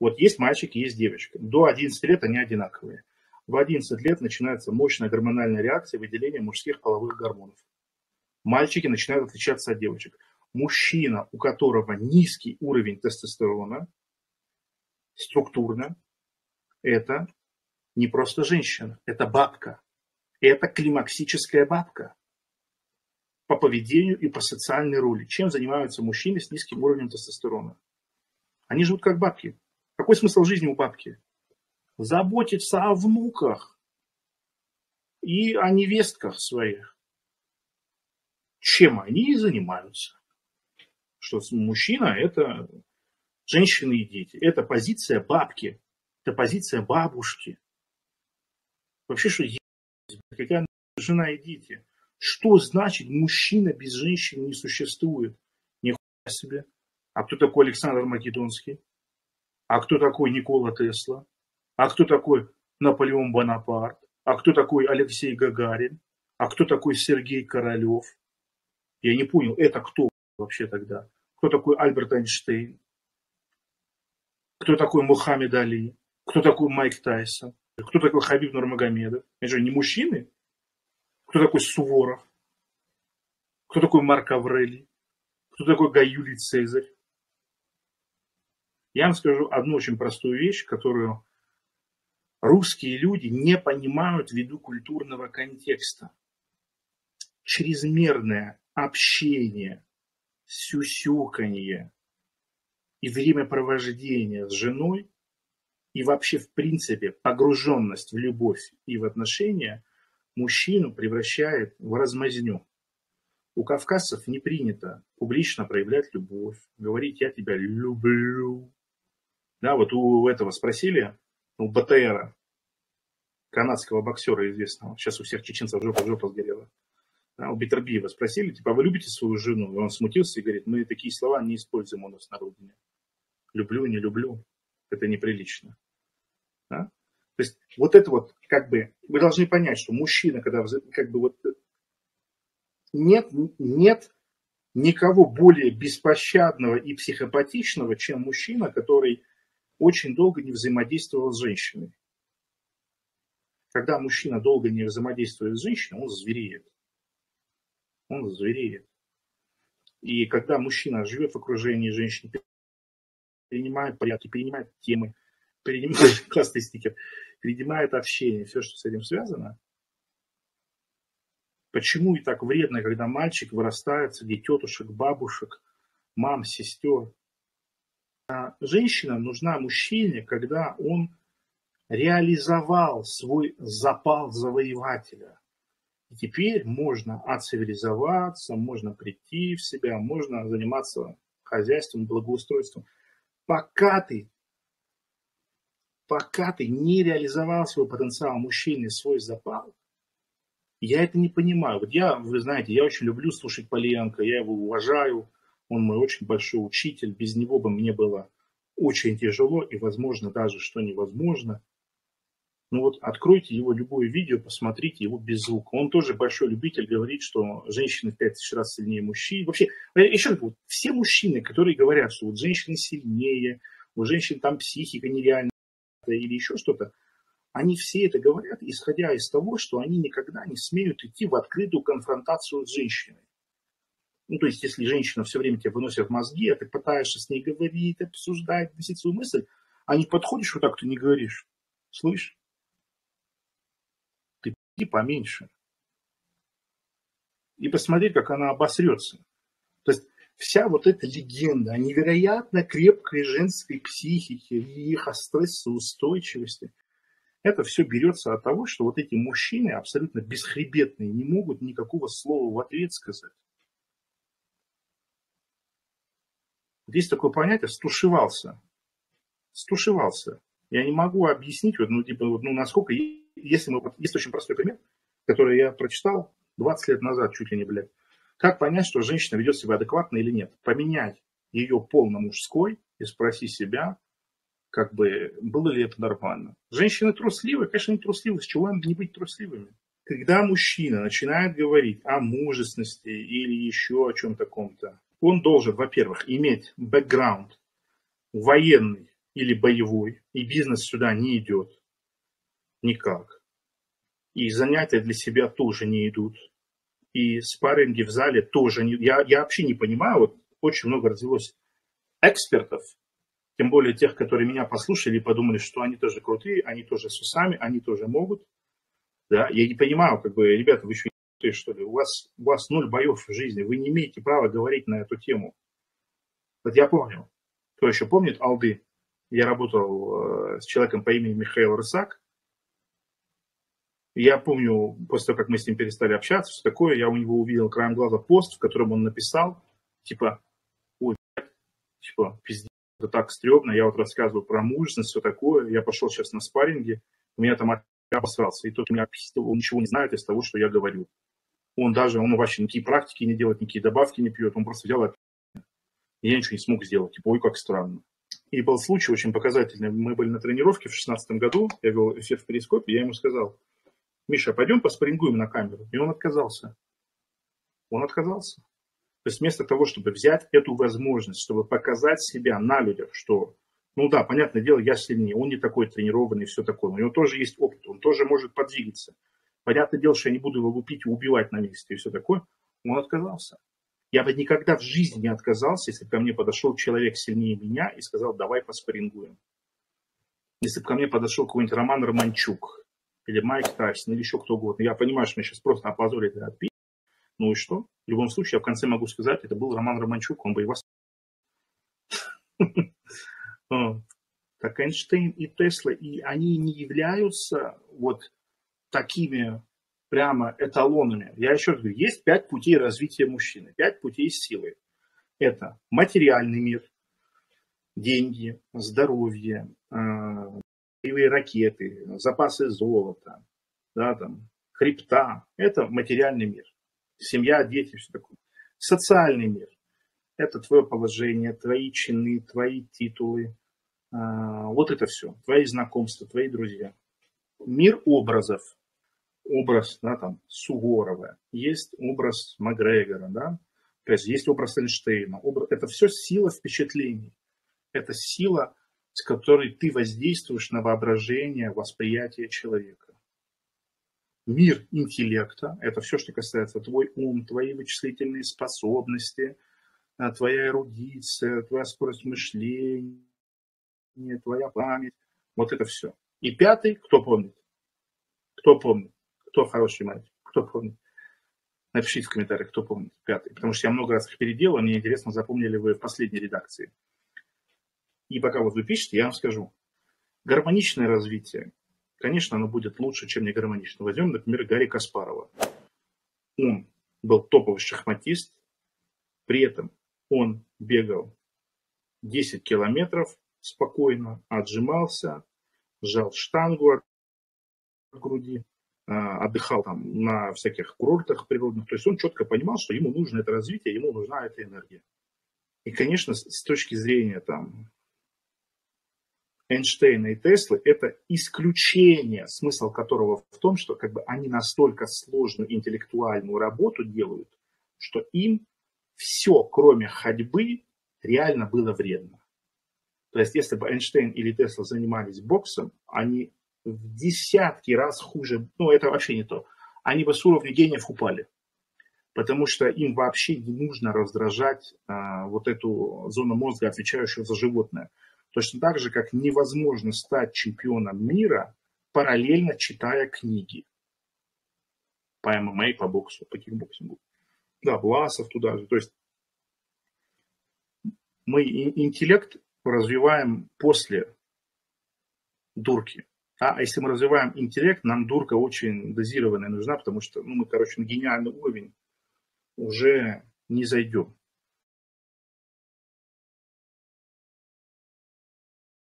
Вот есть мальчик, есть девочка. До 11 лет они одинаковые. В 11 лет начинается мощная гормональная реакция выделения мужских половых гормонов. Мальчики начинают отличаться от девочек. Мужчина, у которого низкий уровень тестостерона, структурно, это не просто женщина, это бабка. Это климаксическая бабка по поведению и по социальной роли. Чем занимаются мужчины с низким уровнем тестостерона? Они живут как бабки. Какой смысл жизни у бабки? Заботиться о внуках и о невестках своих. Чем они занимаются? Что мужчина – это женщины и дети. Это позиция бабки, это позиция бабушки. Вообще, что какая жена и дети? Что значит мужчина без женщины не существует? Нихуя себе. А кто такой Александр Македонский? А кто такой Никола Тесла? А кто такой Наполеон Бонапарт? А кто такой Алексей Гагарин? А кто такой Сергей Королев? Я не понял, это кто вообще тогда? Кто такой Альберт Эйнштейн? Кто такой Мухаммед Али? Кто такой Майк Тайсон? Кто такой Хабиб Нурмагомедов? Это же не мужчины? Кто такой Суворов? Кто такой Марк Аврелий? Кто такой Гай Юлий Цезарь? Я вам скажу одну очень простую вещь, которую русские люди не понимают ввиду культурного контекста. Чрезмерное общение, сюсюканье и времяпровождение с женой и вообще в принципе погруженность в любовь и в отношения мужчину превращает в размазню. У кавказцев не принято публично проявлять любовь, говорить «я тебя люблю», да, вот у этого спросили, у БТРа, канадского боксера известного, сейчас у всех чеченцев жопа жопа сгорела. Да, у Битербиева спросили, типа, а вы любите свою жену? И он смутился и говорит, мы такие слова не используем у нас на родине. Люблю, не люблю. Это неприлично. Да? То есть вот это вот, как бы, вы должны понять, что мужчина, когда, как бы вот, нет, нет никого более беспощадного и психопатичного, чем мужчина, который очень долго не взаимодействовал с женщиной. Когда мужчина долго не взаимодействует с женщиной, он звереет. Он звереет. И когда мужчина живет в окружении женщин, принимает порядки, принимает темы, принимает классный стикер, принимает общение, все, что с этим связано, Почему и так вредно, когда мальчик вырастает среди тетушек, бабушек, мам, сестер? А женщина нужна мужчине, когда он реализовал свой запал завоевателя. И теперь можно оцивилизоваться, можно прийти в себя, можно заниматься хозяйством, благоустройством. Пока ты, пока ты не реализовал свой потенциал мужчины, свой запал, я это не понимаю. Вот я, вы знаете, я очень люблю слушать Поленко, я его уважаю, он мой очень большой учитель, без него бы мне было очень тяжело и, возможно, даже что невозможно. Ну вот откройте его любое видео, посмотрите его без звука. Он тоже большой любитель говорит, что женщины в 5 тысяч раз сильнее мужчин. Вообще, еще раз, все мужчины, которые говорят, что вот женщины сильнее, у женщин там психика нереальная или еще что-то, они все это говорят, исходя из того, что они никогда не смеют идти в открытую конфронтацию с женщиной. Ну, то есть, если женщина все время тебе выносит мозги, а ты пытаешься с ней говорить, обсуждать, носить свою мысль, а не подходишь вот так, ты не говоришь. Слышь? Ты и поменьше. И посмотри, как она обосрется. То есть, вся вот эта легенда о невероятно крепкой женской психике и их стрессоустойчивости, это все берется от того, что вот эти мужчины абсолютно бесхребетные не могут никакого слова в ответ сказать. Есть такое понятие «стушевался». Стушевался. Я не могу объяснить, вот, ну, типа, ну, насколько, если мы, есть очень простой пример, который я прочитал 20 лет назад, чуть ли не, блядь. Как понять, что женщина ведет себя адекватно или нет? Поменять ее пол на мужской и спроси себя, как бы, было ли это нормально. Женщины трусливые, конечно, не трусливы, с чего им не быть трусливыми? Когда мужчина начинает говорить о мужественности или еще о чем таком-то, он должен, во-первых, иметь бэкграунд военный или боевой, и бизнес сюда не идет никак. И занятия для себя тоже не идут. И спарринги в зале тоже не... Я, я вообще не понимаю, вот очень много развелось экспертов, тем более тех, которые меня послушали и подумали, что они тоже крутые, они тоже с усами, они тоже могут. Да, я не понимаю, как бы, ребята, вы еще что ли, у вас, у вас ноль боев в жизни, вы не имеете права говорить на эту тему. Вот я помню, кто еще помнит Алды? Я работал э, с человеком по имени Михаил Рысак. Я помню, после того, как мы с ним перестали общаться, все такое, я у него увидел краем глаза пост, в котором он написал, типа, ой, типа, пиздец, это так стрёмно, я вот рассказываю про мужественность, все такое, я пошел сейчас на спарринге, у меня там обосрался, и тот меня пиздил, он ничего не знает из того, что я говорю. Он даже, он вообще никакие практики не делает, никакие добавки не пьет, он просто взял я ничего не смог сделать. Типа, ой, как странно. И был случай очень показательный. Мы были на тренировке в 2016 году, я вел эфир в перископе, я ему сказал, Миша, пойдем поспорингуем на камеру. И он отказался. Он отказался. То есть вместо того, чтобы взять эту возможность, чтобы показать себя на людях, что, ну да, понятное дело, я сильнее, он не такой тренированный, все такое, у него тоже есть опыт, он тоже может подвигаться. Понятное дело, что я не буду его лупить и убивать на месте и все такое. Он отказался. Я бы никогда в жизни не отказался, если бы ко мне подошел человек сильнее меня и сказал, давай поспорингуем. Если бы ко мне подошел какой-нибудь Роман Романчук, или Майк Тайсон, или еще кто угодно, я понимаю, что меня сейчас просто опозорит и отпить. Ну и что? В любом случае, я в конце могу сказать, это был Роман Романчук, он бы его... Так Эйнштейн и Тесла, и они не являются вот такими прямо эталонами. Я еще раз говорю, есть пять путей развития мужчины, пять путей силы. Это материальный мир, деньги, здоровье, боевые ракеты, запасы золота, да, там, хребта. Это материальный мир. Семья, дети, все такое. Социальный мир. Это твое положение, твои чины, твои титулы. Вот это все. Твои знакомства, твои друзья. Мир образов образ, да, там, Суворова, есть образ Макгрегора, да, то есть есть образ Эйнштейна. Образ, это все сила впечатлений. Это сила, с которой ты воздействуешь на воображение, восприятие человека. Мир интеллекта – это все, что касается твой ум, твои вычислительные способности, а, твоя эрудиция, твоя скорость мышления, твоя память. Вот это все. И пятый, кто помнит? Кто помнит? Кто хороший мать? Кто помнит? Напишите в комментариях, кто помнит. Пятый. Потому что я много раз их переделал, мне интересно, запомнили вы в последней редакции. И пока вот вы пишете, я вам скажу. Гармоничное развитие, конечно, оно будет лучше, чем не гармоничное. Возьмем, например, Гарри Каспарова. Он был топовый шахматист, при этом он бегал 10 километров спокойно, отжимался, сжал штангу от груди, отдыхал там на всяких курортах природных. То есть он четко понимал, что ему нужно это развитие, ему нужна эта энергия. И, конечно, с точки зрения там Эйнштейна и Теслы, это исключение, смысл которого в том, что как бы они настолько сложную интеллектуальную работу делают, что им все, кроме ходьбы, реально было вредно. То есть, если бы Эйнштейн или Тесла занимались боксом, они в десятки раз хуже, ну это вообще не то, они бы с уровня гениев упали. Потому что им вообще не нужно раздражать а, вот эту зону мозга, отвечающую за животное. Точно так же, как невозможно стать чемпионом мира, параллельно читая книги. По ММА, по боксу, по кикбоксингу. Да, Власов туда же. То есть мы интеллект развиваем после дурки. А если мы развиваем интеллект, нам дурка очень дозированная нужна, потому что ну, мы, короче, на гениальный уровень уже не зайдем.